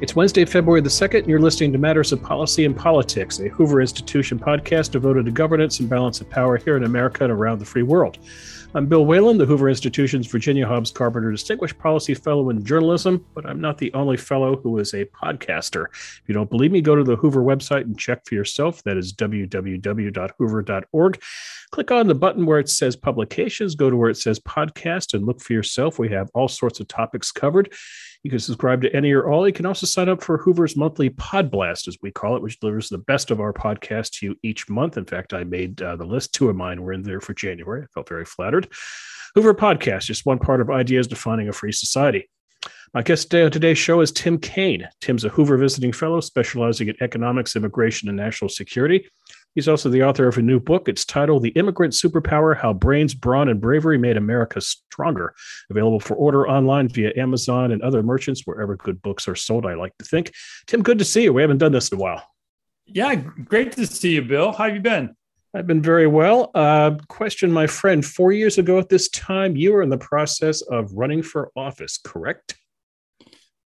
It's Wednesday, February the 2nd, and you're listening to Matters of Policy and Politics, a Hoover Institution podcast devoted to governance and balance of power here in America and around the free world. I'm Bill Whalen, the Hoover Institution's Virginia Hobbs Carpenter Distinguished Policy Fellow in Journalism, but I'm not the only fellow who is a podcaster. If you don't believe me, go to the Hoover website and check for yourself. That is www.hoover.org. Click on the button where it says publications, go to where it says podcast, and look for yourself. We have all sorts of topics covered. You can subscribe to any or all. You can also sign up for Hoover's monthly Pod Blast, as we call it, which delivers the best of our podcast to you each month. In fact, I made uh, the list. Two of mine were in there for January. I felt very flattered. Hoover Podcast, just one part of ideas defining a free society. My guest today on today's show is Tim Kane. Tim's a Hoover Visiting Fellow specializing in economics, immigration, and national security. He's also the author of a new book. It's titled The Immigrant Superpower How Brains, Brawn, and Bravery Made America Stronger. Available for order online via Amazon and other merchants wherever good books are sold, I like to think. Tim, good to see you. We haven't done this in a while. Yeah, great to see you, Bill. How have you been? I've been very well. Uh, question, my friend. Four years ago at this time, you were in the process of running for office, correct?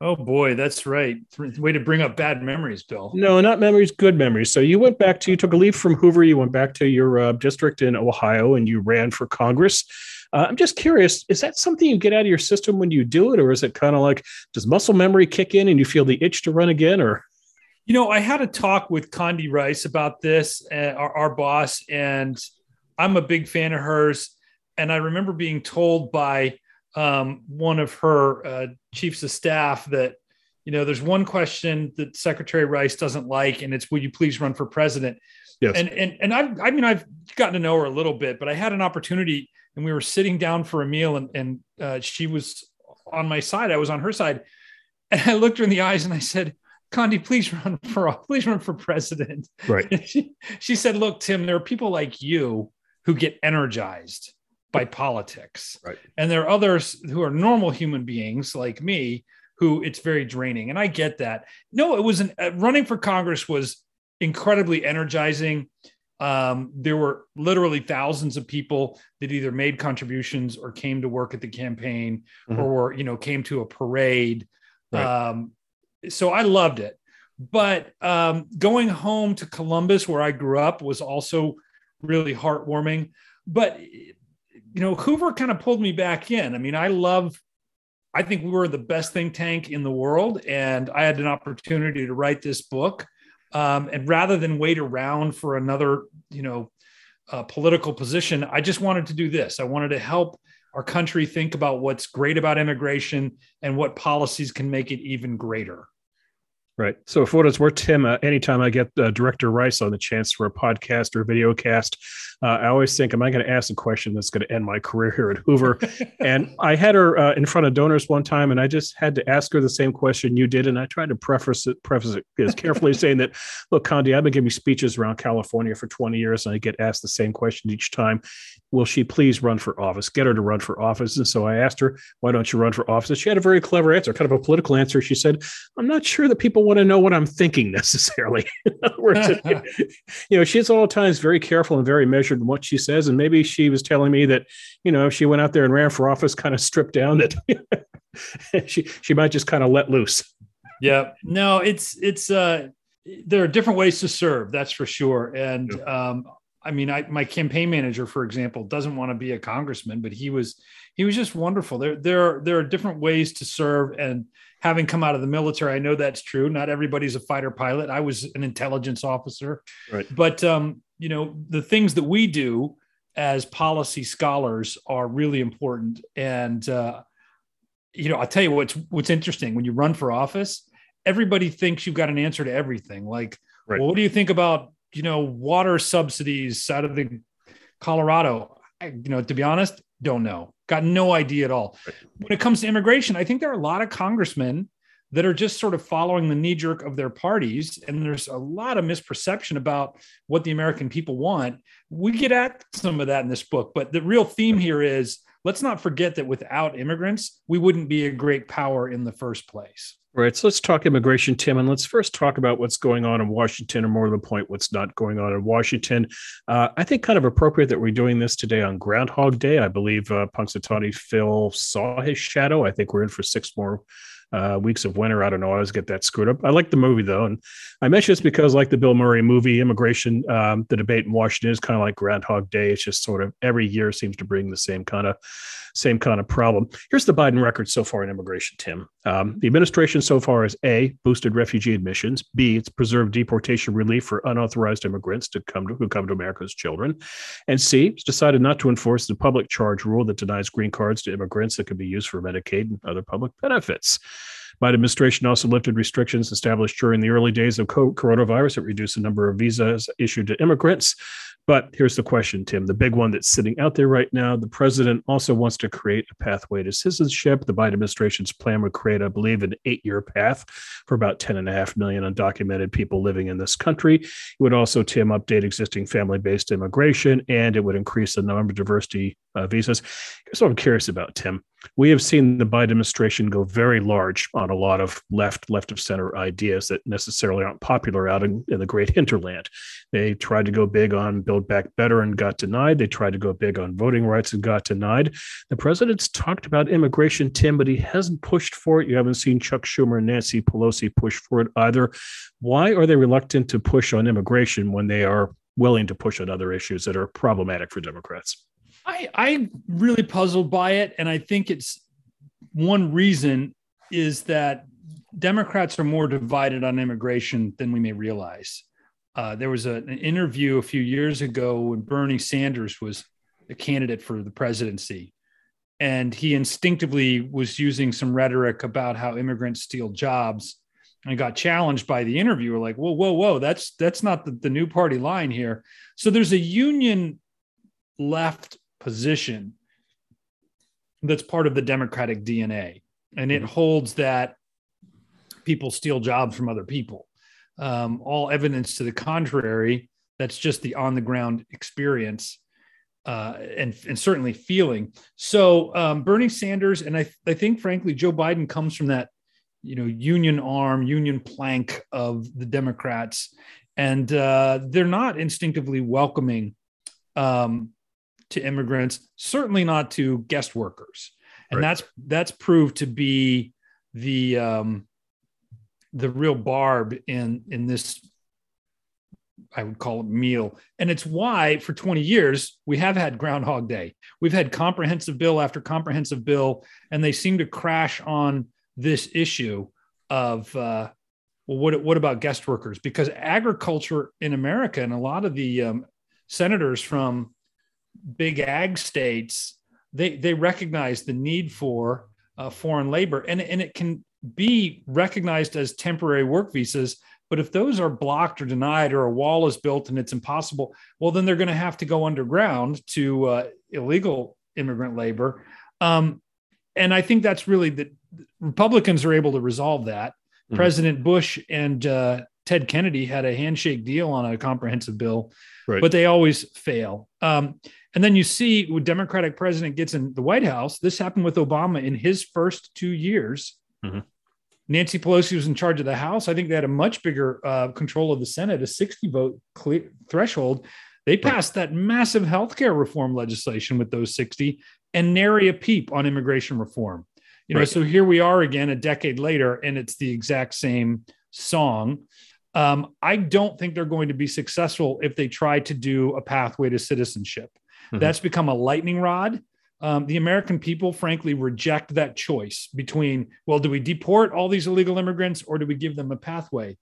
Oh boy, that's right. Way to bring up bad memories, Bill. No, not memories, good memories. So you went back to you took a leave from Hoover. You went back to your uh, district in Ohio, and you ran for Congress. Uh, I'm just curious: is that something you get out of your system when you do it, or is it kind of like does muscle memory kick in and you feel the itch to run again, or? You know, I had a talk with Condi Rice about this, uh, our, our boss, and I'm a big fan of hers. And I remember being told by um, one of her uh, chiefs of staff that you know there's one question that Secretary Rice doesn't like, and it's "Will you please run for president?" Yes. And and and I've, I mean I've gotten to know her a little bit, but I had an opportunity, and we were sitting down for a meal, and and uh, she was on my side, I was on her side, and I looked her in the eyes, and I said. Condi, please run for please run for president. Right. She, she said, "Look, Tim, there are people like you who get energized by politics. Right. And there are others who are normal human beings like me who it's very draining. And I get that. No, it was an, uh, running for Congress was incredibly energizing. Um, there were literally thousands of people that either made contributions or came to work at the campaign mm-hmm. or you know came to a parade. Right. Um, so I loved it. But um, going home to Columbus, where I grew up, was also really heartwarming. But you know, Hoover kind of pulled me back in. I mean, I love, I think we were the best think tank in the world. And I had an opportunity to write this book. Um, and rather than wait around for another, you know, uh, political position, I just wanted to do this. I wanted to help our country think about what's great about immigration and what policies can make it even greater. Right. So, for what it's worth, Tim, uh, anytime I get uh, Director Rice on the chance for a podcast or video cast, uh, I always think, am I going to ask a question that's going to end my career here at Hoover? and I had her uh, in front of donors one time, and I just had to ask her the same question you did. And I tried to preface it, preface it as carefully saying that, look, Condi, I've been giving speeches around California for 20 years, and I get asked the same question each time Will she please run for office? Get her to run for office. And so I asked her, Why don't you run for office? And she had a very clever answer, kind of a political answer. She said, I'm not sure that people want to know what I'm thinking necessarily. in other words, you know, she's all times very careful and very measured in what she says. And maybe she was telling me that, you know, if she went out there and ran for office, kind of stripped down, that she she might just kind of let loose. Yeah. No, it's it's uh there are different ways to serve, that's for sure. And um I mean, I, my campaign manager, for example, doesn't want to be a congressman, but he was he was just wonderful. There there are, there are different ways to serve, and having come out of the military, I know that's true. Not everybody's a fighter pilot. I was an intelligence officer, right? But um, you know, the things that we do as policy scholars are really important. And uh, you know, I'll tell you what's what's interesting when you run for office. Everybody thinks you've got an answer to everything. Like, right. well, what do you think about you know, water subsidies out of the Colorado? I, you know, to be honest, don't know. Got no idea at all. When it comes to immigration, I think there are a lot of congressmen that are just sort of following the knee jerk of their parties. And there's a lot of misperception about what the American people want. We get at some of that in this book, but the real theme here is let's not forget that without immigrants, we wouldn't be a great power in the first place. Right. So let's talk immigration, Tim, and let's first talk about what's going on in Washington, or more to the point, what's not going on in Washington. Uh, I think kind of appropriate that we're doing this today on Groundhog Day. I believe uh, Punxsutawney Phil saw his shadow. I think we're in for six more uh, Weeks of Winter. I don't know. I always get that screwed up. I like the movie though, and I mention this because, like the Bill Murray movie, immigration, um, the debate in Washington is kind of like Groundhog Day. It's just sort of every year seems to bring the same kind of same kind of problem. Here's the Biden record so far in immigration, Tim. Um, the administration so far has A, boosted refugee admissions, B, it's preserved deportation relief for unauthorized immigrants to come to, who come to America as children, and C, it's decided not to enforce the public charge rule that denies green cards to immigrants that could be used for Medicaid and other public benefits. Biden administration also lifted restrictions established during the early days of coronavirus. It reduced the number of visas issued to immigrants. But here's the question, Tim, the big one that's sitting out there right now. The president also wants to create a pathway to citizenship. The Biden administration's plan would create, I believe, an eight year path for about 10 and a half million undocumented people living in this country. It would also, Tim, update existing family based immigration and it would increase the number of diversity uh, visas. Here's what I'm curious about, Tim we have seen the Biden administration go very large on a lot of left, left of center ideas that necessarily aren't popular out in, in, the great hinterland. They tried to go big on Build Back Better and got denied. They tried to go big on voting rights and got denied. The president's talked about immigration, Tim, but he hasn't pushed for it. You haven't seen Chuck Schumer and Nancy Pelosi push for it either. Why are they reluctant to push on immigration when they are willing to push on other issues that are problematic for Democrats? I I'm really puzzled by it, and I think it's one reason is that Democrats are more divided on immigration than we may realize. Uh, there was a, an interview a few years ago when Bernie Sanders was the candidate for the presidency, and he instinctively was using some rhetoric about how immigrants steal jobs. And got challenged by the interviewer, like, "Whoa, whoa, whoa! That's that's not the, the new party line here." So there's a union left position that's part of the Democratic DNA. And it mm-hmm. holds that people steal jobs from other people. Um, all evidence to the contrary, that's just the on the ground experience uh, and, and certainly feeling. So um, Bernie Sanders, and I, I think, frankly, Joe Biden comes from that you know union arm union plank of the democrats and uh, they're not instinctively welcoming um, to immigrants, certainly not to guest workers. And right. that's that's proved to be the um, the real barb in in this I would call it meal. And it's why for 20 years we have had Groundhog Day. We've had comprehensive bill after comprehensive bill, and they seem to crash on this issue of uh, well, what what about guest workers? Because agriculture in America and a lot of the um, senators from big ag states, they they recognize the need for uh, foreign labor, and and it can be recognized as temporary work visas. But if those are blocked or denied, or a wall is built and it's impossible, well, then they're going to have to go underground to uh, illegal immigrant labor. Um, and I think that's really that Republicans are able to resolve that. Mm-hmm. President Bush and uh, Ted Kennedy had a handshake deal on a comprehensive bill, right. but they always fail. Um, and then you see when Democratic president gets in the White House, this happened with Obama in his first two years. Mm-hmm. Nancy Pelosi was in charge of the House. I think they had a much bigger uh, control of the Senate, a 60 vote clear threshold. They passed right. that massive healthcare reform legislation with those 60 and nary a peep on immigration reform. You know, right. so here we are again a decade later, and it's the exact same song. Um, I don't think they're going to be successful if they try to do a pathway to citizenship. Mm-hmm. That's become a lightning rod. Um, the American people, frankly, reject that choice between, well, do we deport all these illegal immigrants or do we give them a pathway?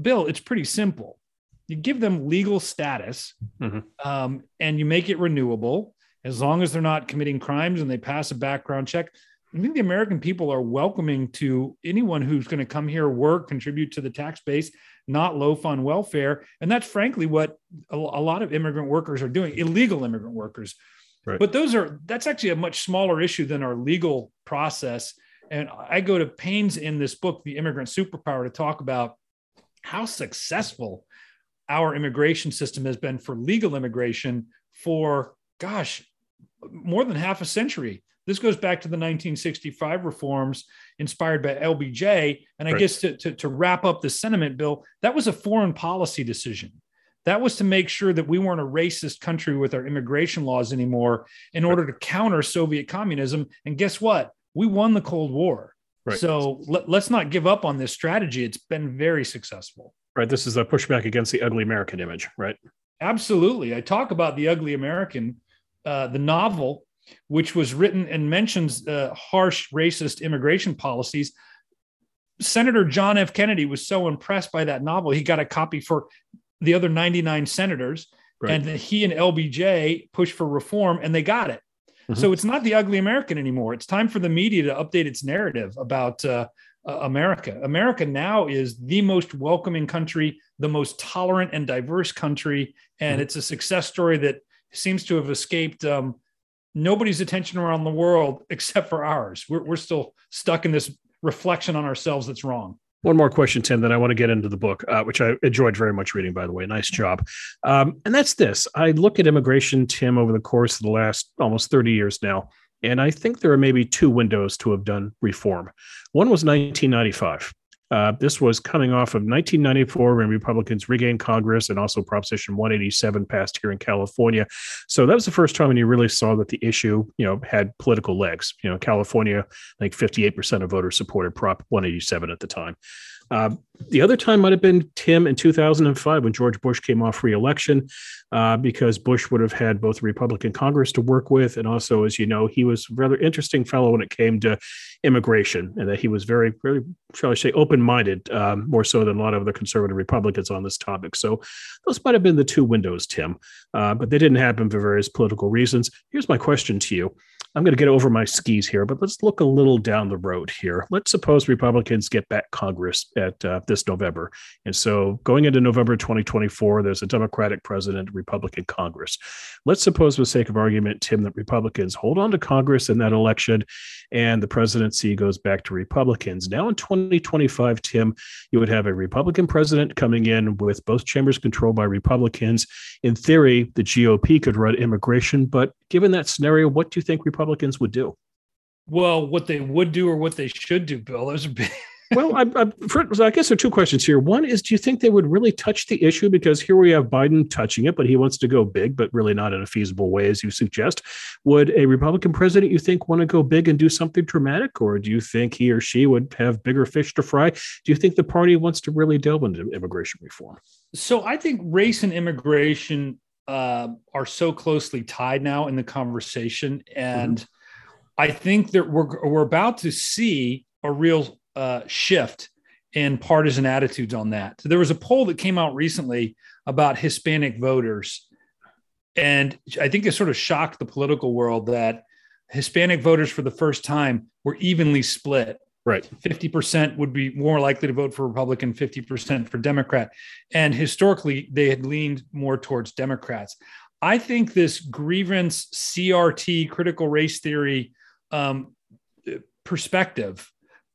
Bill, it's pretty simple. You give them legal status mm-hmm. um, and you make it renewable as long as they're not committing crimes and they pass a background check. I think the American people are welcoming to anyone who's going to come here, work, contribute to the tax base, not low fund welfare. And that's frankly what a, a lot of immigrant workers are doing, illegal immigrant workers. Right. But those are that's actually a much smaller issue than our legal process. And I go to pains in this book, The Immigrant Superpower, to talk about how successful our immigration system has been for legal immigration for, gosh, more than half a century. This goes back to the 1965 reforms inspired by LBJ. And I right. guess to, to, to wrap up the sentiment, Bill, that was a foreign policy decision. That was to make sure that we weren't a racist country with our immigration laws anymore in order to counter Soviet communism. And guess what? We won the Cold War. Right. So let, us not give up on this strategy. It's been very successful. Right. This is a pushback against the ugly American image, right? Absolutely. I talk about the ugly American, uh, the novel, which was written and mentions uh, harsh racist immigration policies. Senator John F. Kennedy was so impressed by that novel, he got a copy for the other 99 senators. Right. And he and LBJ pushed for reform and they got it. Mm-hmm. So it's not the ugly American anymore. It's time for the media to update its narrative about uh, uh, America. America now is the most welcoming country, the most tolerant and diverse country. And mm-hmm. it's a success story that seems to have escaped um, nobody's attention around the world except for ours. We're, we're still stuck in this reflection on ourselves that's wrong. One more question, Tim, then I want to get into the book, uh, which I enjoyed very much reading, by the way. Nice job. Um, and that's this I look at immigration, Tim, over the course of the last almost 30 years now, and I think there are maybe two windows to have done reform. One was 1995. Uh, this was coming off of 1994 when Republicans regained Congress and also Proposition 187 passed here in California. So that was the first time when you really saw that the issue, you know, had political legs. You know, California, I think 58% of voters supported Prop 187 at the time. Uh, the other time might have been Tim in 2005 when George Bush came off re-election, uh, because Bush would have had both Republican Congress to work with, and also, as you know, he was a rather interesting fellow when it came to immigration, and that he was very, very, shall I say, open-minded, um, more so than a lot of other conservative Republicans on this topic. So those might have been the two windows, Tim, uh, but they didn't happen for various political reasons. Here's my question to you: I'm going to get over my skis here, but let's look a little down the road here. Let's suppose Republicans get back Congress at uh, this November. And so going into November 2024, there's a Democratic president, Republican Congress. Let's suppose, for the sake of argument, Tim, that Republicans hold on to Congress in that election and the presidency goes back to Republicans. Now in 2025, Tim, you would have a Republican president coming in with both chambers controlled by Republicans. In theory, the GOP could run immigration, but given that scenario, what do you think Republicans would do? Well, what they would do or what they should do, Bill, those are big. well, I, I, for, I, guess there are two questions here. One is, do you think they would really touch the issue? Because here we have Biden touching it, but he wants to go big, but really not in a feasible way, as you suggest. Would a Republican president, you think, want to go big and do something dramatic, or do you think he or she would have bigger fish to fry? Do you think the party wants to really delve into immigration reform? So I think race and immigration uh, are so closely tied now in the conversation, and mm-hmm. I think that we're we're about to see a real uh, shift in partisan attitudes on that. So there was a poll that came out recently about Hispanic voters, and I think it sort of shocked the political world that Hispanic voters for the first time were evenly split Right. 50% would be more likely to vote for Republican, 50% for Democrat. And historically, they had leaned more towards Democrats. I think this grievance CRT, critical race theory um, perspective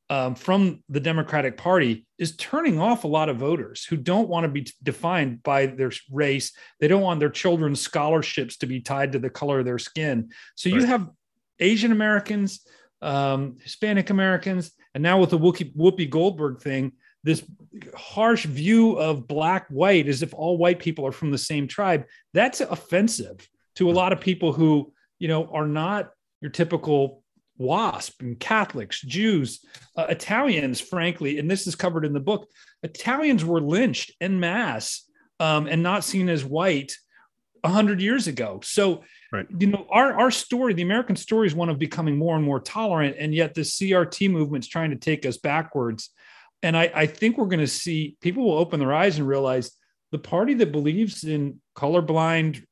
um, from the Democratic Party is turning off a lot of voters who don't want to be defined by their race. They don't want their children's scholarships to be tied to the color of their skin. So right. you have Asian Americans, um, Hispanic Americans, and now with the Whoopi, Goldberg thing, this harsh view of black white as if all white people are from the same tribe. That's offensive to a lot of people who you know are not your typical WASP and Catholics, Jews, uh, Italians, frankly, and this is covered in the book. Italians were lynched en masse um, and not seen as white 100 years ago. So Right. You know, our our story, the American story, is one of becoming more and more tolerant, and yet the CRT movement is trying to take us backwards. And I, I think we're going to see people will open their eyes and realize the party that believes in colorblind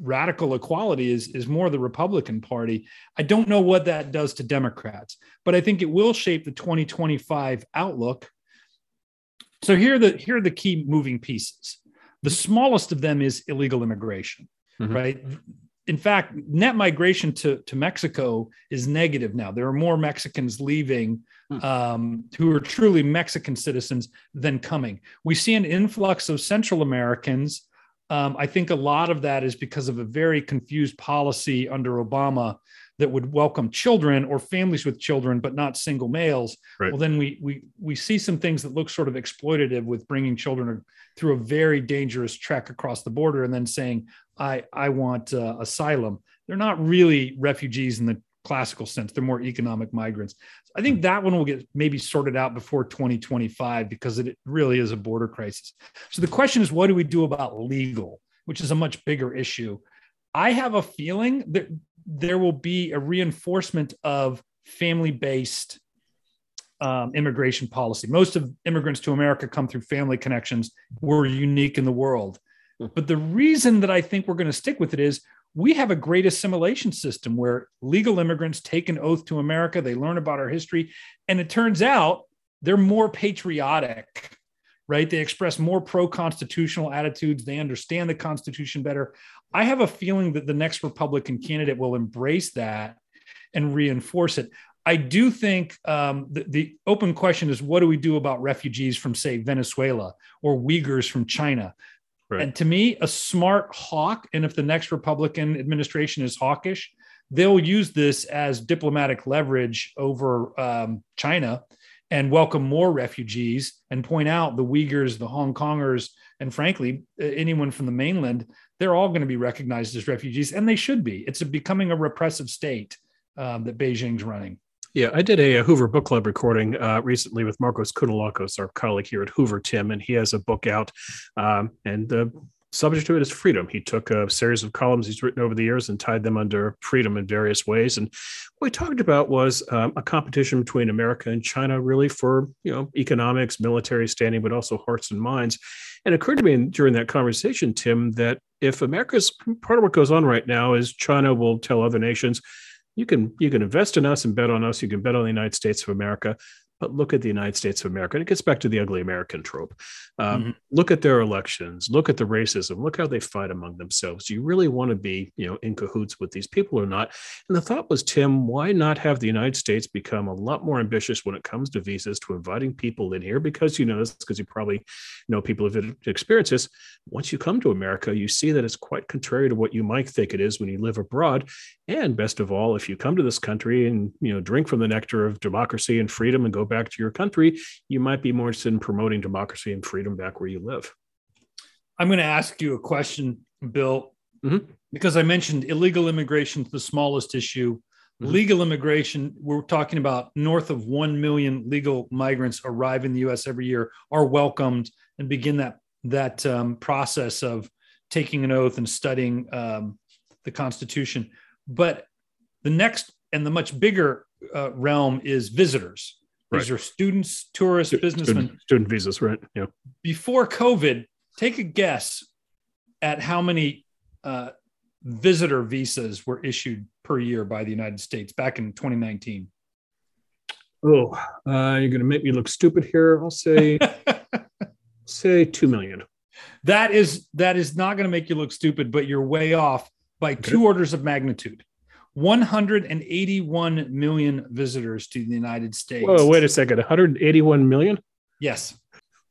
radical equality is is more the Republican Party. I don't know what that does to Democrats, but I think it will shape the 2025 outlook. So here are the here are the key moving pieces. The smallest of them is illegal immigration, mm-hmm. right? In fact, net migration to, to Mexico is negative now. There are more Mexicans leaving hmm. um, who are truly Mexican citizens than coming. We see an influx of Central Americans. Um, I think a lot of that is because of a very confused policy under Obama that would welcome children or families with children, but not single males. Right. Well, then we we we see some things that look sort of exploitative with bringing children through a very dangerous trek across the border and then saying, "I I want uh, asylum." They're not really refugees in the classical sense. They're more economic migrants. I think that one will get maybe sorted out before 2025 because it really is a border crisis. So the question is, what do we do about legal, which is a much bigger issue? I have a feeling that there will be a reinforcement of family based um, immigration policy. Most of immigrants to America come through family connections. We're unique in the world. But the reason that I think we're going to stick with it is we have a great assimilation system where legal immigrants take an oath to America, they learn about our history, and it turns out they're more patriotic, right? They express more pro constitutional attitudes, they understand the Constitution better. I have a feeling that the next Republican candidate will embrace that and reinforce it. I do think um, the, the, open question is what do we do about refugees from, say, Venezuela or Uyghurs from China? Right. And to me, a smart hawk, and if the next Republican administration is hawkish, they'll use this as diplomatic leverage over um, China and welcome more refugees and point out the Uyghurs, the Hong Kongers, and frankly, anyone from the mainland, they're all going to be recognized as refugees, and they should be. It's a, becoming a repressive state um, that Beijing's running. Yeah, I did a, a, Hoover Book Club recording uh, recently with Markos Kounalakis, our colleague here at Hoover, Tim, and he has a book out. Um, and the subject to it is freedom. He took a series of columns he's written over the years and tied them under freedom in various ways. And what we talked about was um, a competition between America and China, really for you know economics, military standing, but also hearts and minds. And it occurred to me during that conversation, Tim, that if America's part of what goes on right now is China will tell other nations you can you can invest in us and bet on us. You can bet on the United States of America. But look at the United States of America. And it gets back to the ugly American trope. Um, mm-hmm. Look at their elections. Look at the racism. Look how they fight among themselves. Do you really want to be, you know, in cahoots with these people or not? And the thought was, Tim, why not have the United States become a lot more ambitious when it comes to visas to inviting people in here? Because you know this, because you probably know people have experienced this. Once you come to America, you see that it's quite contrary to what you might think it is when you live abroad. And best of all, if you come to this country and you know drink from the nectar of democracy and freedom and go back to your country, you might be more interested in promoting democracy and freedom back where you live. I'm going to ask you a question, Bill, mm-hmm. because I mentioned illegal immigration is the smallest issue. Mm-hmm. Legal immigration, we're talking about north of 1 million legal migrants arrive in the US every year, are welcomed and begin that, that um, process of taking an oath and studying um, the Constitution. But the next and the much bigger uh, realm is visitors. These are students, tourists, businessmen. Student, student visas, right? Yeah. Before COVID, take a guess at how many uh, visitor visas were issued per year by the United States back in 2019. Oh, uh, you're going to make me look stupid here. I'll say, say two million. That is that is not going to make you look stupid, but you're way off by okay. two orders of magnitude. 181 million visitors to the United States. Whoa, wait a second. 181 million? Yes.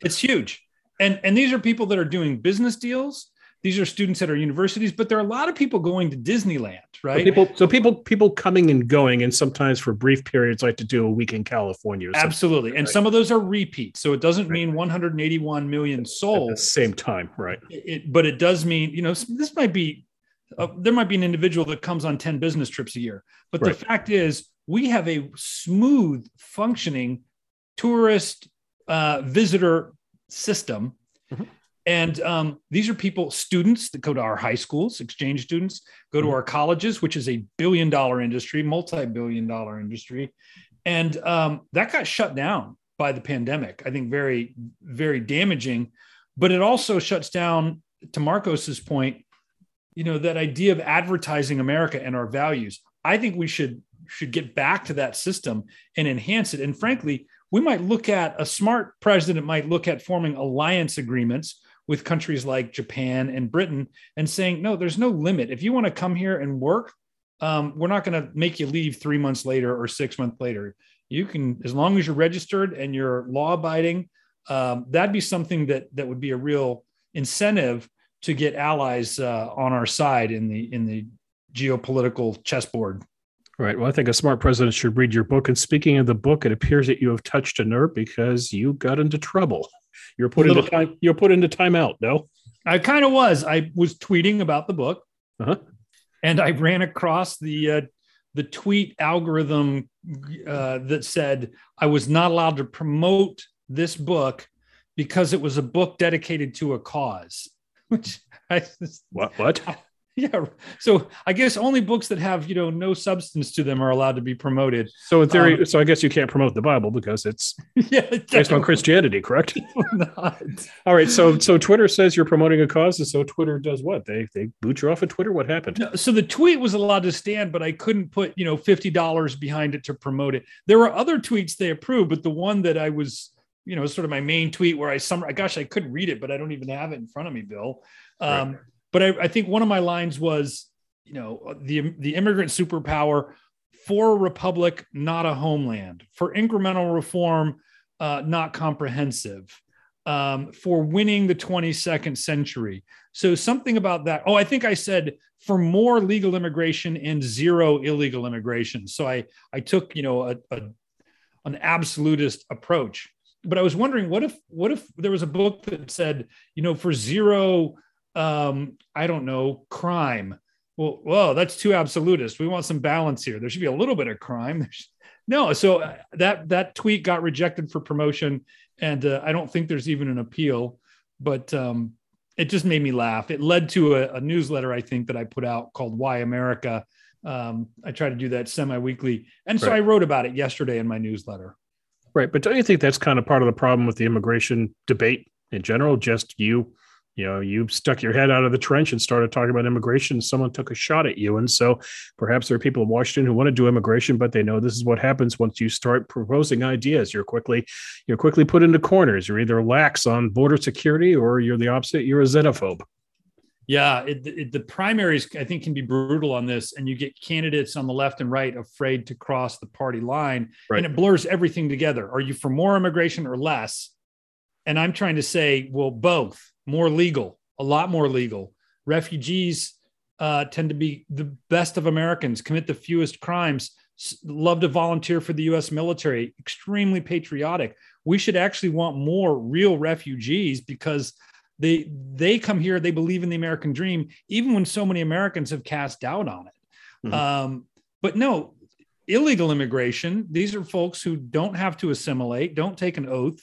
It's huge. And and these are people that are doing business deals. These are students at our universities, but there are a lot of people going to Disneyland, right? So people, so people, people coming and going, and sometimes for brief periods, like to do a week in California. Absolutely, and right. some of those are repeats. So it doesn't mean 181 million souls at the same time, right? It, but it does mean, you know, this might be uh, there might be an individual that comes on 10 business trips a year. But right. the fact is, we have a smooth functioning tourist uh, visitor system. Mm-hmm. And um, these are people, students that go to our high schools, exchange students, go to mm-hmm. our colleges, which is a billion dollar industry, multi billion dollar industry. And um, that got shut down by the pandemic. I think very, very damaging. But it also shuts down, to Markos's point, you know that idea of advertising america and our values i think we should should get back to that system and enhance it. And frankly we might look at a smart president might look at forming alliance agreements with countries like japan and britain and saying no there's no limit. If you want to come here and work um, we're not going to make you leave three months later or six months later. You can as long as you're registered and you're law abiding um, that'd be something that that would be a real incentive to get allies uh, on our side in the in the geopolitical chessboard. Right. Well, I think a smart president should read your book. And speaking of the book, it appears that you have touched a nerve because you got into trouble. You're put into time. You're put into timeout. No, I kind of was. I was tweeting about the book, uh-huh. and I ran across the uh, the tweet algorithm uh, that said I was not allowed to promote this book because it was a book dedicated to a cause. Which I what what? Yeah so i guess only books that have you know no substance to them are allowed to be promoted. So in theory um, so i guess you can't promote the bible because it's yeah based on christianity correct? All right so so twitter says you're promoting a cause and so twitter does what? They they boot you off of twitter? What happened? No, so the tweet was allowed to stand but i couldn't put you know $50 behind it to promote it. There were other tweets they approved but the one that i was you know sort of my main tweet where i summarize gosh i couldn't read it but i don't even have it in front of me bill um, right but I, I think one of my lines was, you know, the the immigrant superpower for a republic, not a homeland, for incremental reform, uh, not comprehensive, um, for winning the 22nd century. So something about that. Oh, I think I said for more legal immigration and zero illegal immigration. So I I took you know a, a an absolutist approach. But I was wondering, what if what if there was a book that said, you know, for zero um, I don't know, crime. Well, whoa, that's too absolutist. We want some balance here. There should be a little bit of crime. There's, no, so uh, that that tweet got rejected for promotion, and uh, I don't think there's even an appeal. But um, it just made me laugh. It led to a, a, newsletter I think that I put out called "Why America." Um, I try to do that semi-weekly, and so right. I wrote about it yesterday in my newsletter. Right, but don't you think that's kind of part of the problem with the immigration debate in general? Just you you know you stuck your head out of the trench and started talking about immigration. Someone took a shot at you and so perhaps there are people in washington who want to do immigration but they know this is what happens once you start proposing ideas. You're quickly you're quickly put into corners. You're either lax on border security or you're the opposite. You're a xenophobe yeah it, it, the primaries i think can be brutal on this and you get candidates on the left and right afraid to cross the party line right. and it blurs everything together are you for more immigration or less and i'm trying to say well both more legal, a lot more legal. Refugees uh, tend to be the best of Americans, commit the fewest crimes, love to volunteer for the US military, extremely patriotic. We should actually want more real refugees because they they come here, they believe in the American dream, even when so many Americans have cast doubt on it. Mm-hmm. Um, but no, illegal immigration, these are folks who don't have to assimilate, don't take an oath,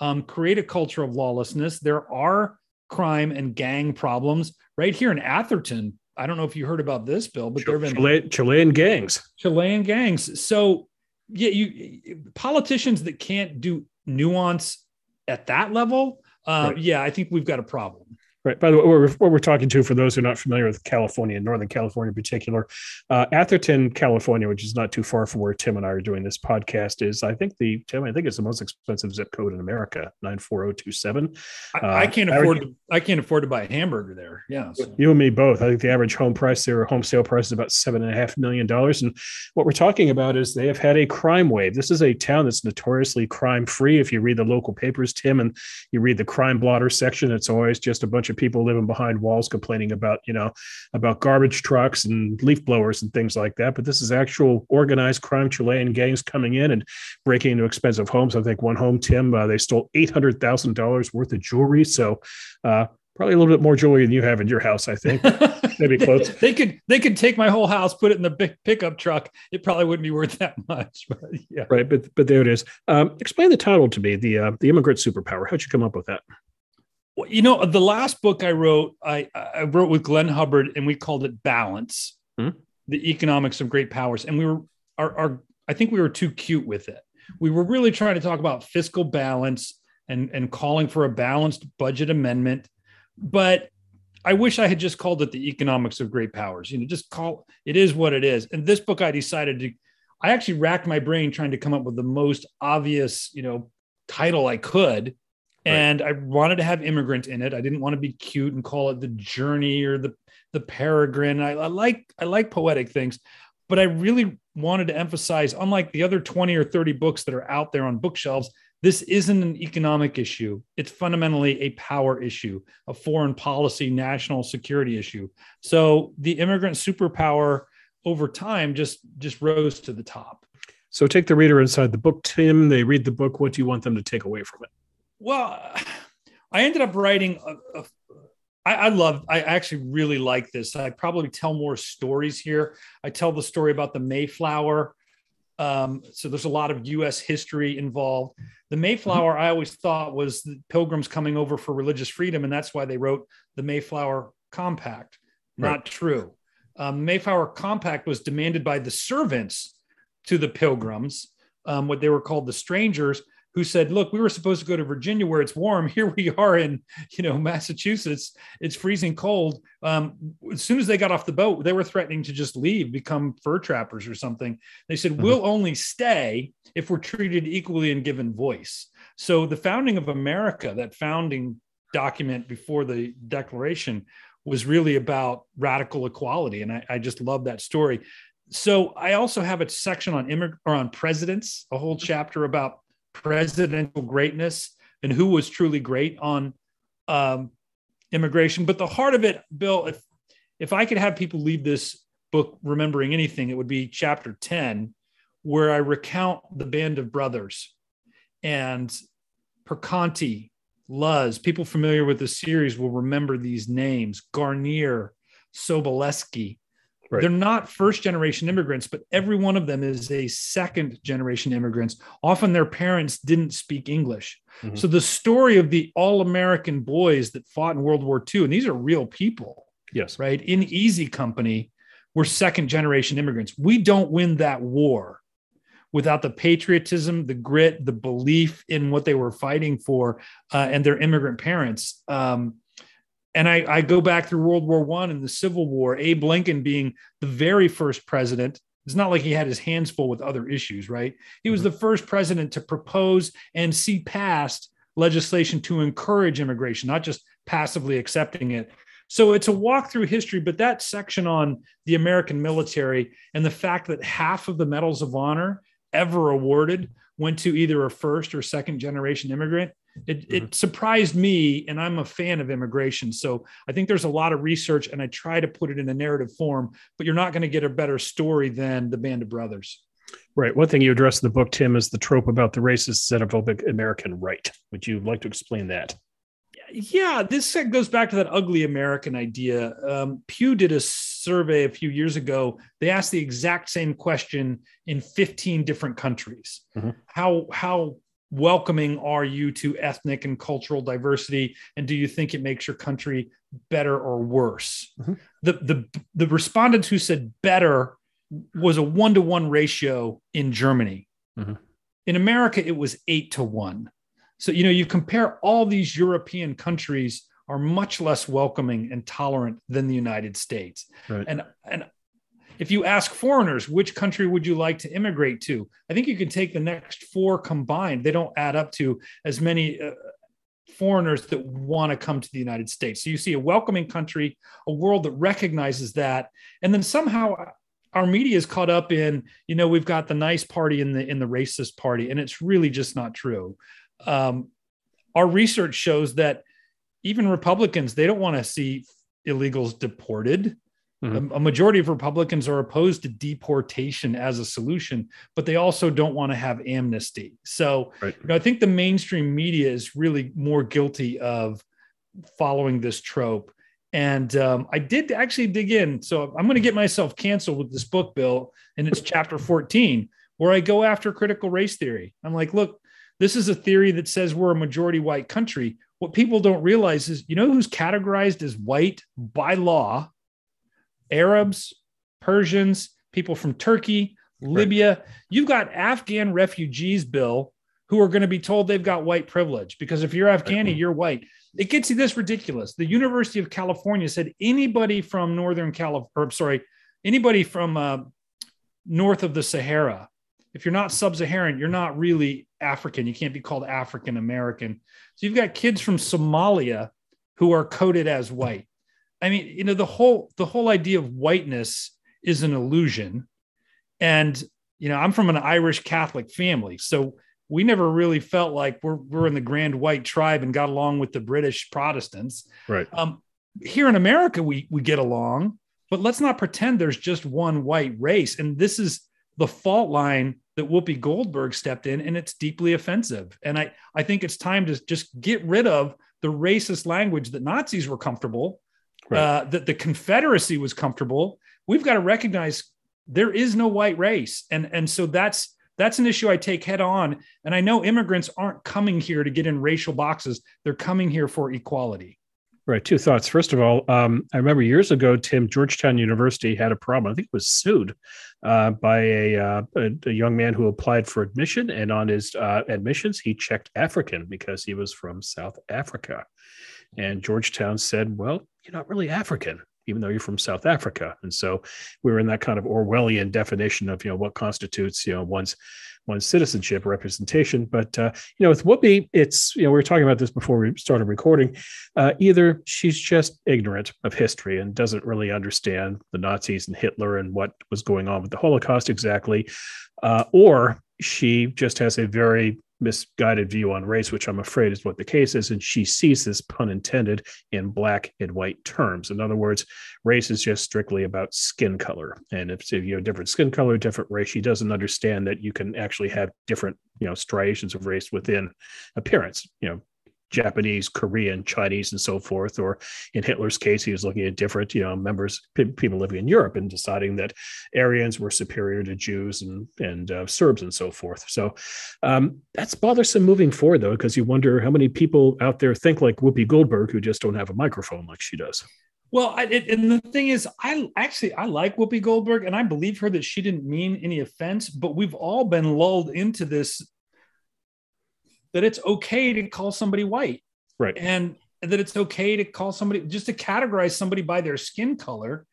um, create a culture of lawlessness. There are crime and gang problems right here in Atherton. I don't know if you heard about this, Bill, but there have been Chilean, Chilean gangs. Chilean gangs. So, yeah, you politicians that can't do nuance at that level. Uh, right. Yeah, I think we've got a problem. Right. By the way, we're, what we're talking to, for those who are not familiar with California, Northern California in particular, uh, Atherton, California, which is not too far from where Tim and I are doing this podcast, is I think the Tim, I think it's the most expensive zip code in America, nine four zero two seven. I, can't afford. to, I can't afford to buy a hamburger there. Yeah. So. You and me both. I think the average home price there, home sale price, is about seven and a half million dollars. And what we're talking about is they have had a crime wave. This is a town that's notoriously crime free. If you read the local papers, Tim, and you read the crime blotter section, it's always just a bunch of people living behind walls complaining about you know about garbage trucks and leaf blowers and things like that. But this is actual organized crime chilean gangs coming in and breaking into expensive homes. I think one home tim uh, they stole $800000 worth of jewelry. So uh, probably a little bit more jewelry than you have in your house i think. Maybe close. They could they could take my whole house put it in the big pickup truck. It probably wouldn't be worth that much but yeah. Right but but there it is. Um, explain the title to me the uh, the immigrant superpower. How'd you come up with that you know, the last book I wrote, I, I wrote with Glenn Hubbard, and we called it Balance: hmm The Economics of Great Powers. And we were, our, our, I think we were too cute with it. We were really trying to talk about fiscal balance and and calling for a balanced budget amendment, but I wish I had just called it the economics of great powers. You know, just call it is what it is. And this book, I decided to. I actually racked my brain trying to come up with the most obvious, you know, title I could and I wanted to have immigrant in it. I didn't want to be cute and call it the journey or the the peregrine. I, I like I like poetic things, but I really wanted to emphasize, unlike the other 20 or 30 books that are out there on bookshelves, this isn't an economic issue. It's fundamentally a power issue, a foreign policy, national security issue. So the immigrant superpower over time just just rose to the top. So take the reader inside the book, Tim. They read the book. What do you want them to take away from it? Well, I ended up writing a, a, I, I love, I actually really like this. I probably tell more stories here. I tell the story about the Mayflower. Um, so there's a lot of US history involved. The Mayflower, I always thought was the pilgrims coming over for religious freedom, and that's why they wrote the Mayflower Compact. Not right. true. Um, Mayflower Compact was demanded by the servants to the pilgrims, um, what they were called the strangers, who said, "Look, we were supposed to go to Virginia where it's warm. Here we are in, you know, Massachusetts. It's freezing cold." Um, as soon as they got off the boat, they were threatening to just leave, become fur trappers or something. They said, mm-hmm. "We'll only stay if we're treated equally and given voice." So the founding of America, that founding document before the Declaration, was really about radical equality, and I, I just love that story. So I also have a section on immig- or on presidents, a whole chapter about presidential greatness and who was truly great on um, immigration. But the heart of it, Bill, if if I could have people leave this book remembering anything, it would be chapter 10, where I recount the band of brothers and Perconte, Luz. People familiar with the series will remember these names Guarnere, Sobolewski, Right. They're not first generation immigrants, but every one of them is a second generation immigrants. Often their parents didn't speak English. Mm-hmm. So the story of the all American boys that fought in World War II, and these are real people. Yes. Right. In Easy Company, we're second generation immigrants. We don't win that war without the patriotism, the grit, the belief in what they were fighting for, uh, and their immigrant parents. Um, and I, I go back through World War One and the Civil War, Abe Lincoln being the very first president. It's not like he had his hands full with other issues, right? He was mm-hmm. the first president to propose and see passed legislation to encourage immigration, not just passively accepting it. So it's a walk through history, but that section on the American military and the fact that half of the medals of honor ever awarded went to either a first or second generation immigrant it, mm-hmm. it surprised me, and I'm a fan of immigration. So I think there's a lot of research, and I try to put it in a narrative form, but you're not going to get a better story than The Band of Brothers. Right. One thing you address in the book, Tim, is the trope about the racist xenophobic American right. Would you like to explain that? Yeah, this goes back to that ugly American idea. Um, Pew did a survey a few years ago. They asked the exact same question in 15 different countries. Mm-hmm. How how welcoming are you to ethnic and cultural diversity and do you think it makes your country better or worse mm-hmm. the, the the respondents who said better was a one to one ratio in germany mm-hmm. in america it was eight to one so you know you compare all these european countries are much less welcoming and tolerant than the united states right. and and if you ask foreigners, which country would you like to immigrate to? I think you can take the next four combined. They don't add up to as many uh, foreigners that want to come to the United States. So you see a welcoming country, a world that recognizes that, and then somehow our media is caught up in, you know, we've got the nice party in the in the racist party, and it's really just not true. Um, our research shows that even Republicans they don't want to see illegals deported. Mm-hmm. A, a, majority of Republicans are opposed to deportation as a solution, but they also don't want to have amnesty. So right. you know, I think the mainstream media is really more guilty of following this trope. And um, I did actually dig in. So I'm going to get myself canceled with this book, Bill, and it's chapter 14, where I go after critical race theory. I'm like, look, this is a theory that says we're a majority white country. What people don't realize is, you know, who's categorized as white by law Arabs, Persians, people from Turkey, Libya. Right. You've got Afghan refugees, Bill, who are going to be told they've got white privilege because if you're Afghani, you're white. It gets you this ridiculous. The University of California said anybody from Northern California, sorry, anybody from uh, north of the Sahara, if you're not sub Saharan, you're not really African. You can't be called African American. So you've got kids from Somalia who are coded as white. I mean, you know, the whole the whole idea of whiteness is an illusion. And you know, I'm from an Irish Catholic family, so we never really felt like we're we're in the grand white tribe and got along with the British Protestants. Right. Um, here in America, we we get along, but let's not pretend there's just one white race. And this is the fault line that Whoopi Goldberg stepped in, and it's deeply offensive. And I I think it's time to just get rid of the racist language that Nazis were comfortable, Right. uh, that the Confederacy was comfortable. We've got to recognize there is no white race, and and so that's that's an issue I take head on. And I know immigrants aren't coming here to get in racial boxes; they're coming here for equality. Right. Two thoughts. First of all, um, I remember years ago, Tim, Georgetown University had a problem. I think it was sued uh, by a, uh, a, a young man who applied for admission, and on his uh, admissions, he checked African because he was from South Africa. And Georgetown said, "Well, you're not really African." Even though you're from South Africa, and so we were in that kind of Orwellian definition of you know what constitutes you know one's one's citizenship representation. But uh, you know, with Whoopi, it's you know we were talking about this before we started recording. Uh, either she's just ignorant of history and doesn't really understand the Nazis and Hitler and what was going on with the Holocaust exactly, uh, or she just has a very misguided view on race, which I'm afraid is what the case is. And she sees this pun intended in black and white terms. In other words, race is just strictly about skin color. And if, if you have different skin color, different race, she doesn't understand that you can actually have different, you know, striations of race within appearance. You know, Japanese, Korean, Chinese, and so forth. Or in Hitler's case, he was looking at different, you know, members, people living in Europe, and deciding that Aryans were superior to Jews and and uh, Serbs and so forth. So um, that's bothersome moving forward, though, because you wonder how many people out there think like Whoopi Goldberg who just don't have a microphone like she does. Well, I, it, and the thing is, I actually I like Whoopi Goldberg, and I believe her that she didn't mean any offense. But we've all been lulled into this that it's okay to call somebody white, right? And that it's okay to call somebody just to categorize somebody by their skin color.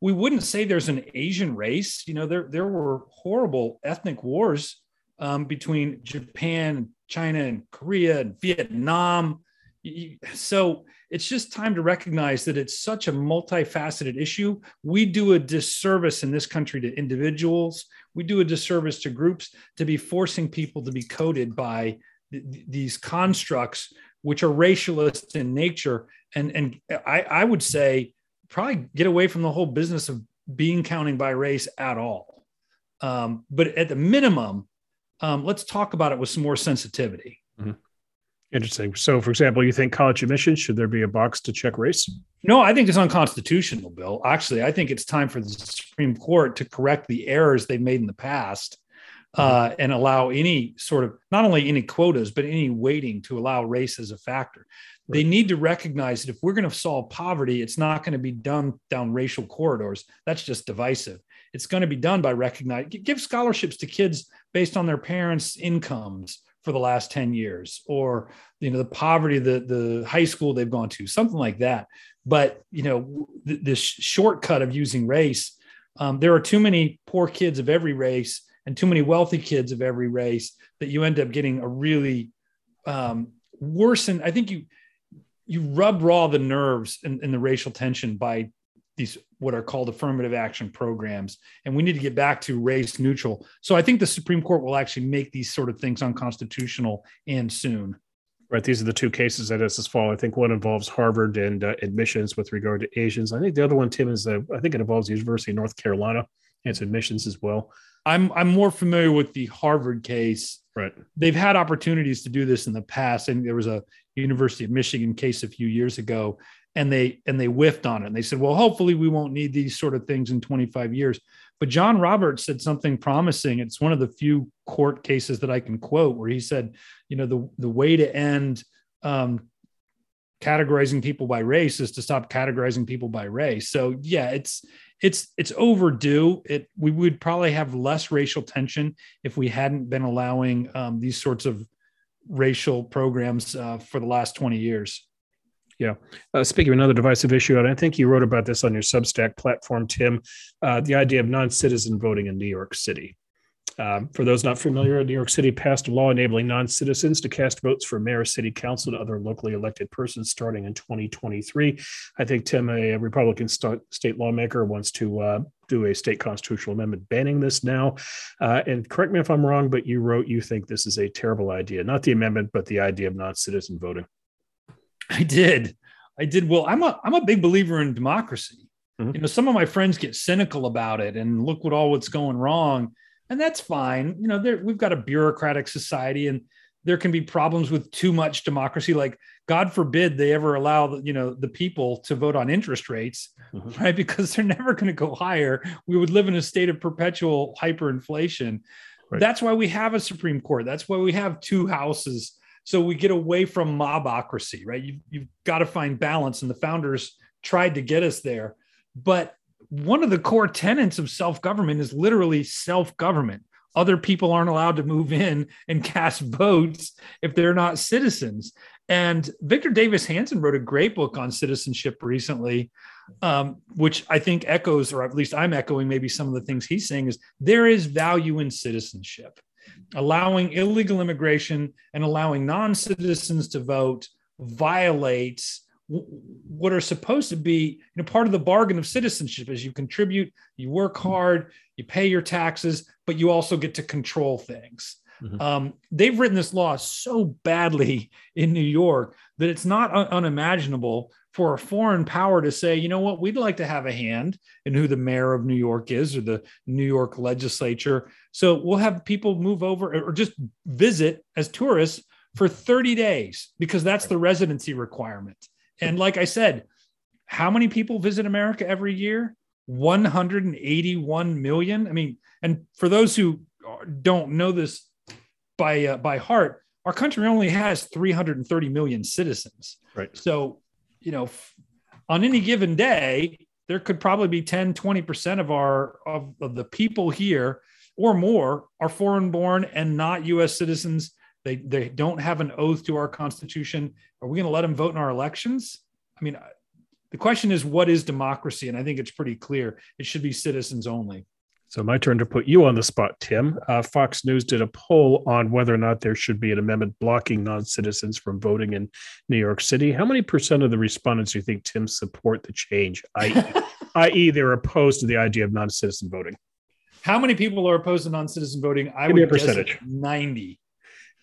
We wouldn't say there's an Asian race. You know, there there were horrible ethnic wars um, between Japan, China, and Korea, and Vietnam. So it's just time to recognize that it's such a multifaceted issue. We do a disservice in this country to individuals. We do a disservice to groups to be forcing people to be coded by th- these constructs, which are racialist in nature. And, and I, I would say probably get away from the whole business of being counting by race at all. Um, but at the minimum, um, let's talk about it with some more sensitivity. Mm-hmm. Interesting. So, for example, you think college admissions should there be a box to check race? No, I think it's unconstitutional, Bill. Actually, I think it's time for the Supreme Court to correct the errors they've made in the past uh, and allow any sort of not only any quotas but any weighting to allow race as a factor. Right. They need to recognize that if we're going to solve poverty, it's not going to be done down racial corridors. That's just divisive. It's going to be done by recognizing give scholarships to kids based on their parents' incomes for the last 10 years or you know the poverty the the high school they've gone to something like that but you know th- this shortcut of using race um, there are too many poor kids of every race and too many wealthy kids of every race that you end up getting a really um, worsen i think you you rub raw the nerves in, in the racial tension by these what are called affirmative action programs. And we need to get back to race neutral. So i think the supreme court will actually make these sort of things unconstitutional and soon. Right these are the two cases that is this fall i think one involves harvard and uh, admissions with regard to asians. I think the other one tim is uh, i think it involves the university of north carolina and its admissions as well i'm i'm more familiar with the harvard case. Right. They've had opportunities to do this in the past. And there was a university of michigan case a few years ago and they and they whiffed on it. And they said well hopefully we won't need these sort of things in 25 years. But john roberts said something promising. It's one of the few court cases that i can quote where he said you know the the way to end um, categorizing people by race is to stop categorizing people by race. So yeah it's it's it's overdue it we would probably have less racial tension if we hadn't been allowing um, these sorts of racial programs uh, for the last 20 years yeah. Uh, speaking of another divisive issue, and I think you wrote about this on your Substack platform, Tim, uh, the idea of non citizen voting in New York City. Um, for those not familiar, New York City passed a law enabling non citizens to cast votes for mayor, city council, and other locally elected persons starting in 2023. I think Tim, a Republican st- state lawmaker, wants to uh, do a state constitutional amendment banning this now. Uh, and correct me if I'm wrong, but you wrote you think this is a terrible idea, not the amendment, but the idea of non citizen voting. I did. I did. Well, I'm a I'm a big believer in democracy. Mhm. You know, some of my friends get cynical about it and look what all what's going wrong, and that's fine. You know, there we've got a bureaucratic society, and there can be problems with too much democracy. Like god forbid they ever allow you know the people to vote on interest rates mm-hmm. right? Because they're never going to go higher. We would live in a state of perpetual hyperinflation. Right. that's why we have a supreme court. That's why we have two houses. So we get away from mobocracy right? You, you've got to find balance and the founders tried to get us there. But one of the core tenets of self-government is literally self-government other people aren't allowed to move in and cast votes if they're not citizens. And Victor Davis Hanson wrote a great book on citizenship recently, um, which I think echoes, or at least I'm echoing maybe some of the things he's saying is there is value in citizenship. Allowing illegal immigration and allowing non citizens to vote violates what are supposed to be you know part of the bargain of citizenship is you contribute you work hard you pay your taxes but you also get to control things. Mm-hmm. um, they've written this law so badly in new york that it's not un- unimaginable for a foreign power to say you know what? We'd like to have a hand in who the mayor of new york is or the new york legislature. So we'll have people move over or just visit as tourists for 30 days because that's the residency requirement and like I said, how many people visit America every year? 181 million. I mean, and for those who don't know this by uh, by heart, our country only has 330 million citizens. Right. So, you know, on any given day, there could probably be 10, 20% of our of, of the people here or more are foreign born and not US citizens they they don't have an oath to our Constitution. Are we going to let them vote in our elections? I mean, the question is, what is democracy? And I think it's pretty clear. It should be citizens only. So, my turn to put you on the spot, Tim. Uh, Fox News did a poll on whether or not there should be an amendment blocking non citizens from voting in New York City. How many percent of the respondents do you think, Tim, support the change, i.e., they're opposed to the idea of non citizen voting? How many people are opposed to non citizen voting? I Give would guess percentage. 90.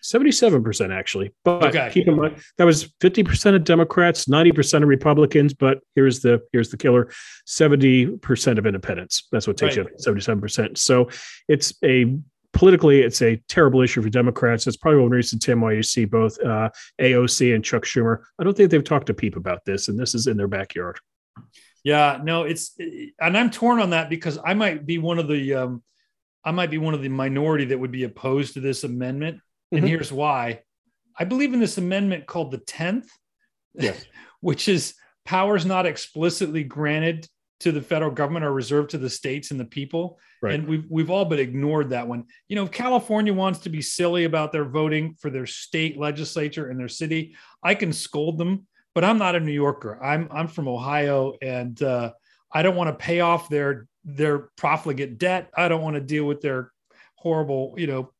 77% actually. But okay. keep in mind that was 50% of Democrats, 90% of Republicans, but here's the here's the killer, 70% of independents. That's what takes right. you 77%. So it's a politically it's a terrible issue for Democrats. It's probably one reason, Tim, why you see both uh, AOC and Chuck Schumer. I don't think they've talked to Peep about this, and this is in their backyard. Yeah, no, it's and I'm torn on that because I might be one of the um, I might be one of the minority that would be opposed to this amendment and mm-hmm. here's why. I believe in this amendment called the 10th, yes. which is powers not explicitly granted to the federal government are reserved to the states and the people. Right. And we've we've all but ignored that one. You know, if California wants to be silly about their voting for their state legislature and their city, I can scold them, but I'm not a New Yorker. I'm I'm from Ohio and uh, I don't want to pay off their their profligate debt. I don't want to deal with their horrible, you know,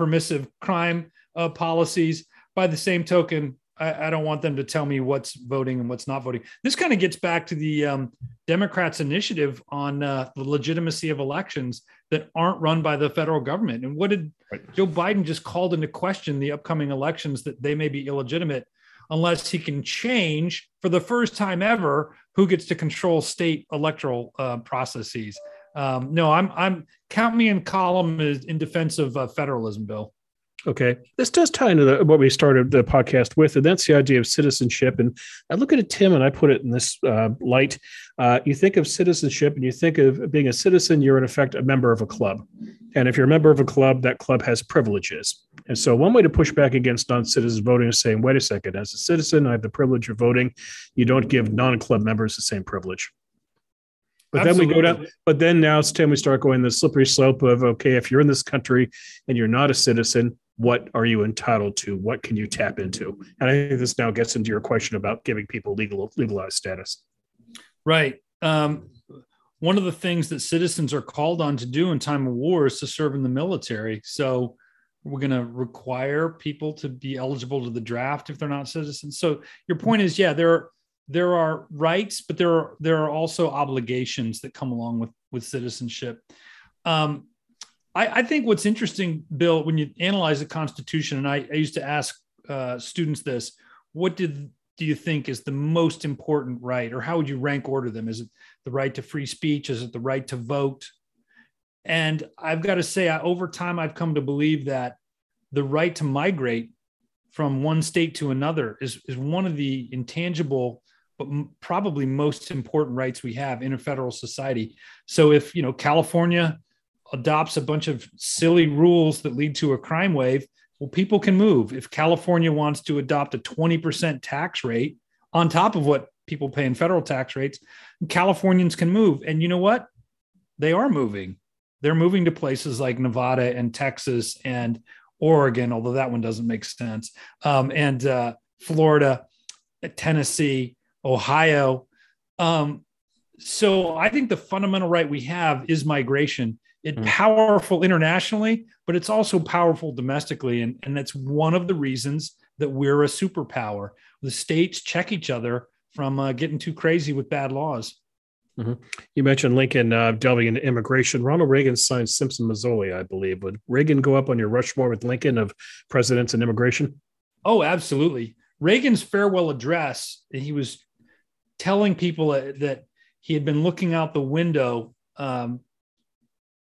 permissive crime uh, policies. By the same token, I, I, don't want them to tell me what's voting and what's not voting. This kind of gets back to the um, Democrats' initiative on uh, the legitimacy of elections that aren't run by the federal government. And what did right. Joe Biden just called into question the upcoming elections that they may be illegitimate unless he can change for the first time ever who gets to control state electoral uh, processes. Um, no, I'm I'm count me in column in defense of uh, federalism, Bill. Okay, this does tie into the, what we started the podcast with, and that's the idea of citizenship. And I look at it, Tim, and I put it in this uh, light. Uh, you think of citizenship, and you think of being a citizen. You're in effect a member of a club, and if you're a member of a club, that club has privileges. And so, one way to push back against non-citizens voting is saying, "Wait a second, as a citizen, I have the privilege of voting. You don't give non-club members the same privilege." But Absolutely. then we go down, but then now it's time we start going the slippery slope of okay, if you're in this country and you're not a citizen, what are you entitled to? What can you tap into? And I think this now gets into your question about giving people legal legalized status. Right. Um, one of the things that citizens are called on to do in time of war is to serve in the military. So we're going to require people to be eligible to the draft if they're not citizens. So your point is, yeah, there are there are rights, but there are there are also obligations that come along with with citizenship. Um, I, I, think what's interesting, Bill, when you analyze the Constitution, and I, I used to ask uh, students this: What did do you think is the most important right, or how would you rank order them? Is it the right to free speech? Is it the right to vote? And I've got to say, I, over time, I've come to believe that the right to migrate from one state to another is, is one of the intangible but probably most important rights we have in a federal society. So if you know California adopts a bunch of silly rules that lead to a crime wave, well, people can move. If California wants to adopt a 20% tax rate on top of what people pay in federal tax rates, Californians can move. And you know what? They are moving. They're moving to places like Nevada and Texas and Oregon, although that one doesn't make sense, um, and uh, Florida, Tennessee, Ohio. Um, so I think the fundamental right we have is migration. It's mm. powerful internationally, but it's also powerful domestically. And, and that's one of the reasons that we're a superpower. The states check each other from uh, getting too crazy with bad laws. Mm-hmm. You mentioned Lincoln uh, delving into immigration. Ronald Reagan signed Simpson Mazzoli, I believe. Would Reagan go up on your Rushmore with Lincoln of presidents and immigration? Oh, absolutely. Reagan's farewell address, he was telling people that he had been looking out the window um,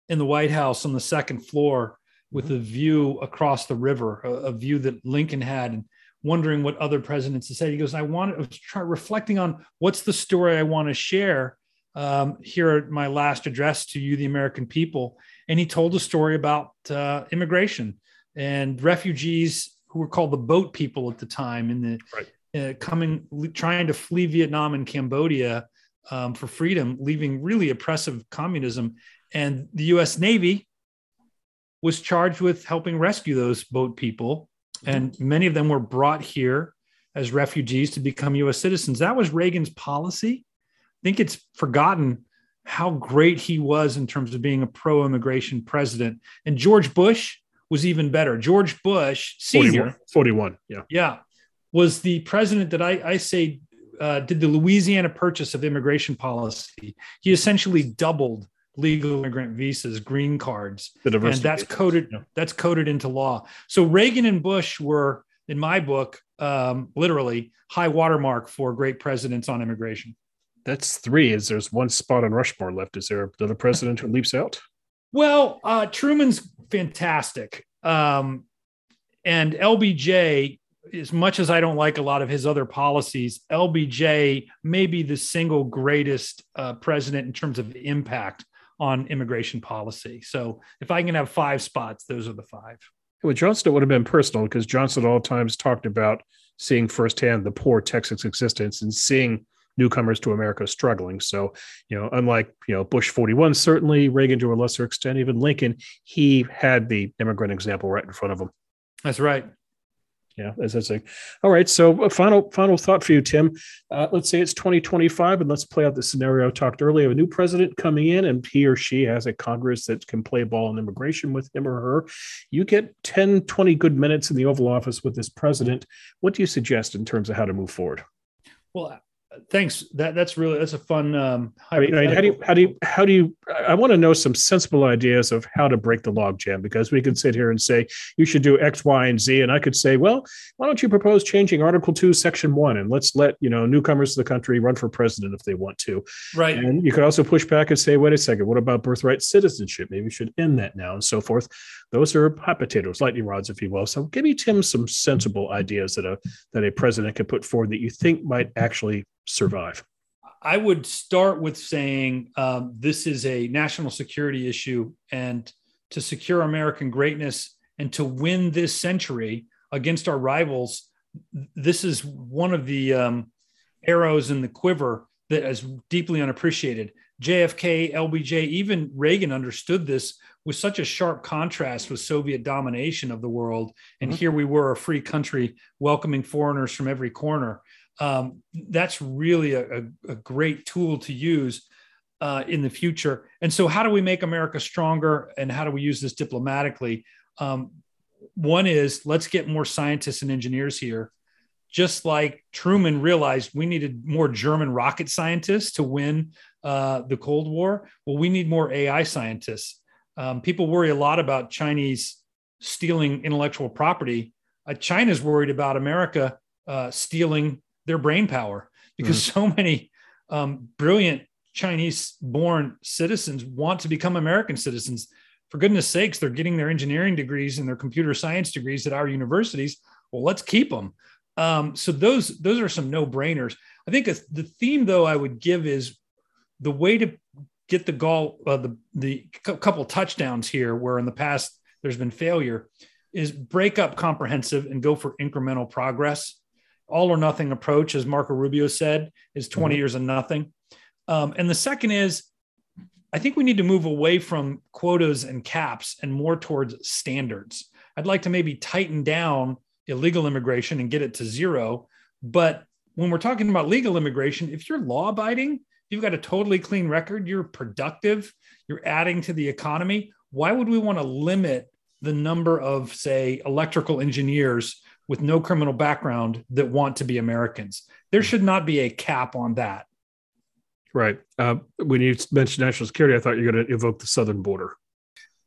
in the White House on the second floor with a view across the river, a, a, view that Lincoln had, and wondering what other presidents had said. He goes, "I want to try reflecting on what's the story I want to share um, here at my last address to you, the American people." And he told a story about uh, immigration and refugees who were called the boat people at the time in the right uh, coming, trying to flee Vietnam and Cambodia um, for freedom, leaving really oppressive communism. And the US Navy was charged with helping rescue those boat people. And many of them were brought here as refugees to become US citizens. That was Reagan's policy. I think it's forgotten how great he was in terms of being a pro immigration president. And George Bush was even better. George Bush, senior, 41, 41 yeah. Yeah was the president that I, I say uh, did the Louisiana purchase of immigration policy. He essentially doubled legal immigrant visas, green cards, and that's coded yeah. that's coded into law. So Reagan and Bush were, in my book, um, literally high watermark for great presidents on immigration. That's three. Is there's one spot on Rushmore left? Is there another president who leaps out? Well, uh, Truman's fantastic, um, and LBJ as much as I don't like a lot of his other policies, LBJ may be the single greatest uh, president in terms of impact on immigration policy. So if I can have five spots, those are the five. With Johnson, it would have been personal because Johnson at all times talked about seeing firsthand the poor Texas existence and seeing newcomers to America struggling. So, you know, unlike, you know, Bush 41, certainly Reagan to a lesser extent, even Lincoln, he had the immigrant example right in front of him. That's right yeah as that's a all right so a final final thought for you tim. Uh, let's say it's 2025 and let's play out the scenario I talked earlier. A new president coming in and he or she has a congress that can play ball in immigration with him or her. You get 10 20 good minutes in the oval office with this president. What do you suggest in terms of how to move forward? Well thanks. That that's really that's a fun. Um, I mean, how do you how do you how do you? I want to know some sensible ideas of how to break the logjam because we could sit here and say you should do X, Y, and Z, and I could say, well, why don't you propose changing Article Two, Section One, and let's let you know newcomers to the country run for president if they want to. Right. And you could also push back and say, wait a second, what about birthright citizenship? Maybe we should end that now, and so forth. Those are hot potatoes, lightning rods, if you will. So give me Tim some sensible ideas that a that a president could put forward that you think might actually survive? I would start with saying um, this is a national security issue, and to secure American greatness and to win this century against our rivals, this is one of the um, arrows in the quiver that is deeply unappreciated. JFK, LBJ, even Reagan understood this with such a sharp contrast with Soviet domination of the world. And mm-hmm. here we were, a free country, welcoming foreigners from every corner um, that's really a, a, a, great tool to use uh, in the future. And so, how do we make America stronger and how do we use this diplomatically? Um, one is let's get more scientists and engineers here. Just like Truman realized we needed more German rocket scientists to win uh, the Cold War. Well, we need more AI scientists. Um, people worry a lot about Chinese stealing intellectual property. Uh, China's worried about America uh, stealing their brain power because mm. so many um, brilliant Chinese born citizens want to become American citizens. For goodness sakes, they're getting their engineering degrees and their computer science degrees at our universities. well, let's keep them. Um, so those those are some no brainers. I think the theme though I would give is the way to get the goal, uh, the the couple touchdowns here, where in the past there's been failure, is break up comprehensive and go for incremental progress. All or nothing approach, as Marco Rubio said, is 20 mm-hmm. years of nothing. Um, and the second is, I think we need to move away from quotas and caps and more towards standards. I'd like to maybe tighten down illegal immigration and get it to zero. But when we're talking about legal immigration, if you're law abiding, you've got a totally clean record, you're productive, you're adding to the economy. Why would we want to limit the number of, say, electrical engineers with no criminal background that want to be Americans? There should not be a cap on that. Right. Uh, when you mentioned national security, I thought you were going to evoke the southern border.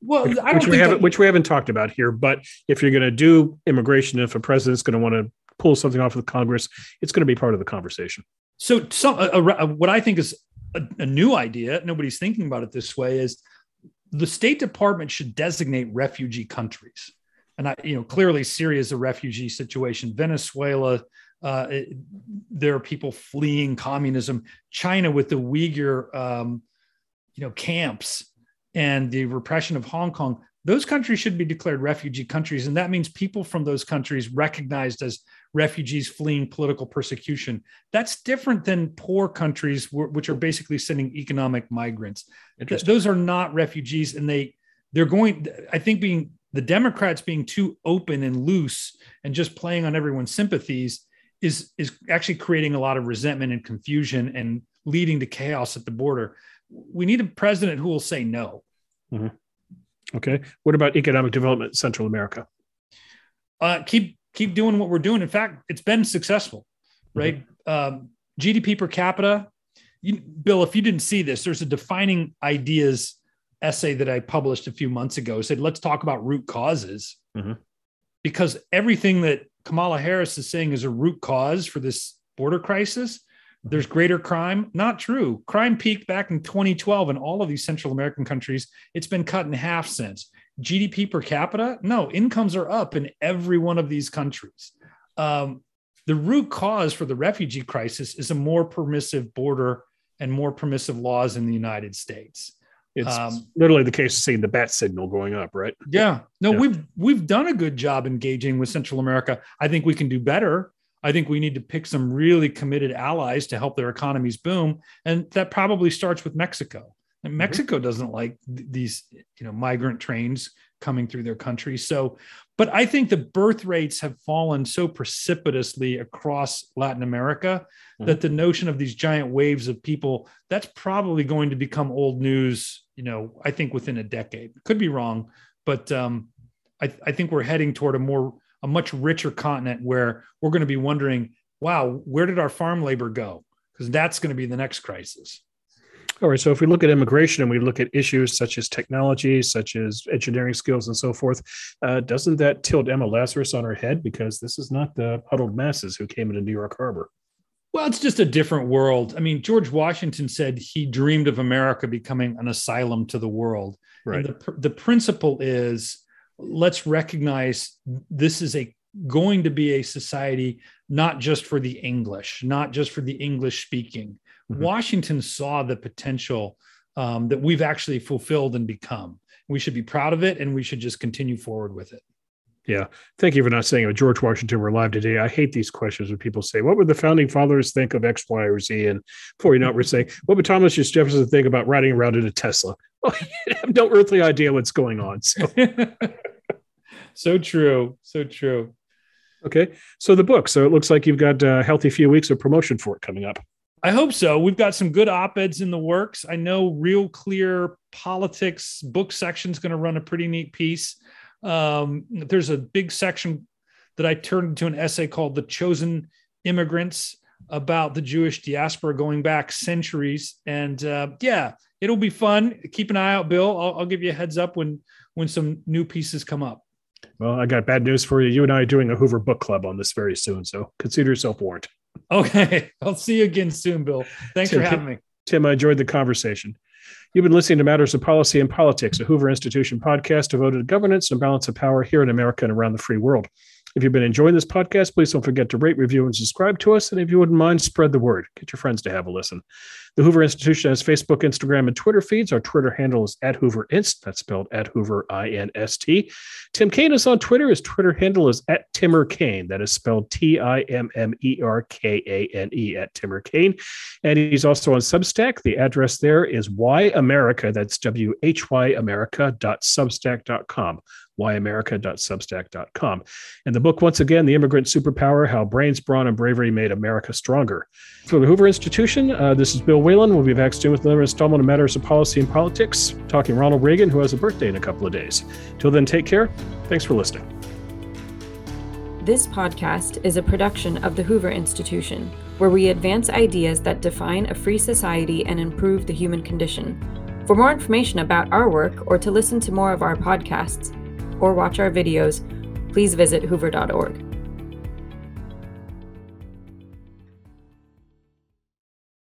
Well, which, which we haven't, that... which we haven't talked about here. But if you're going to do immigration, if a president's going to want to pull something off of the Congress, it's going to be part of the conversation. So, what I think is a, a new idea, nobody's thinking about it this way, is the State Department should designate refugee countries. And I, you know, clearly Syria is a refugee situation. Venezuela, uh, it, there are people fleeing communism. China with the Uyghur, um, you know, camps and the repression of Hong Kong those countries should be declared refugee countries. And that means people from those countries recognized as refugees fleeing political persecution. That's different than poor countries, which are basically sending economic migrants. Those are not refugees. And they, they're going, I think being the Democrats being too open and loose and just playing on everyone's sympathies is, is actually creating a lot of resentment and confusion and leading to chaos at the border. We need a president who will say no. Mm-hmm. Okay. What about economic development in Central America? Uh, keep keep doing what we're doing. In fact, it's been successful, right? Mm-hmm. Um, GDP per capita. You, Bill, if you didn't see this, there's a defining ideas essay that I published a few months ago. It said, let's talk about root causes, mm-hmm. because everything that Kamala Harris is saying is a root cause for this border crisis there's greater crime. Not true. Crime peaked back in 2012 in all of these Central American countries. It's been cut in half since. GDP per capita? No, incomes are up in every one of these countries. Um, the root cause for the refugee crisis is a more permissive border and more permissive laws in the United States. It's um, literally the case of seeing the bat signal going up, right? Yeah. No, yeah. we've we've done a good job engaging with Central America. I think we can do better. I think we need to pick some really committed allies to help their economies boom, and that probably starts with Mexico. And mm-hmm. Mexico doesn't like th- these, you know, migrant trains coming through their country. So, but I think the birth rates have fallen so precipitously across Latin America mm-hmm. that the notion of these giant waves of people that's probably going to become old news. You know, I think within a decade. Could be wrong, but um, I, I think we're heading toward a more a much richer continent where we're going to be wondering, wow, where did our farm labor go? Because that's going to be the next crisis. All right. So if we look at immigration and we look at issues such as technology, such as engineering skills and so forth, uh, doesn't that tilt Emma Lazarus on her head? Because this is not the huddled masses who came into New York Harbor. Well, it's just a different world. I mean, George Washington said he dreamed of America becoming an asylum to the world. Right. And the, the principle is let's recognize this is a going to be a society not just for the English, not just for the English speaking. Mm-hmm. Washington saw the potential um, that we've actually fulfilled and become. We should be proud of it and we should just continue forward with it. Yeah. Thank you for not saying, oh, George Washington we're live today. I hate these questions when people say, what would the founding fathers think of X, Y, or Z? And before you know it, we're saying, what would Thomas Jefferson think about riding around in a Tesla? Well, you have no earthly idea what's going on. So. so true. So true. Okay. So the book. So it looks like you've got a healthy few weeks of promotion for it coming up. I hope so. We've got some good op eds in the works. I know Real Clear Politics book section is going to run a pretty neat piece. Um, there's a big section that I turned into an essay called The Chosen Immigrants about the Jewish diaspora going back centuries. And uh, yeah, it'll be fun. Keep an eye out, Bill. I'll, I'll give you a heads up when when some new pieces come up. Well, I got bad news for you. You and I are doing a Hoover book club on this very soon, so consider yourself warned. Okay, I'll see you again soon, Bill. Thanks Tim, for having me. Tim, I enjoyed the conversation. You've been listening to Matters of Policy and Politics, a Hoover Institution podcast devoted to governance and balance of power here in America and around the free world. If you've been enjoying this podcast, please don't forget to rate, review, and subscribe to us. And if you wouldn't mind, spread the word. Get your friends to have a listen. The Hoover Institution has Facebook, Instagram, and Twitter feeds. Our Twitter handle is at Hoover Inst. That's spelled at Hoover I N S T. Tim Kane is on Twitter. His Twitter handle is at Timmer Kane. That is spelled T I M M E R K A N E at Timmer Kane. And he's also on Substack. The address there is Why America. That's W H Y America.substack.com whyamerica.substack.com. And the book, once again, The Immigrant Superpower How Brains, Brawn, and Bravery Made America Stronger. For the Hoover Institution, uh, this is Bill Whalen. We'll be back soon with another installment of Matters of Policy and Politics, talking Ronald Reagan, who has a birthday in a couple of days. Till then, take care. Thanks for listening. This podcast is a production of the Hoover Institution, where we advance ideas that define a free society and improve the human condition. For more information about our work or to listen to more of our podcasts, or watch our videos, please visit hoover.org.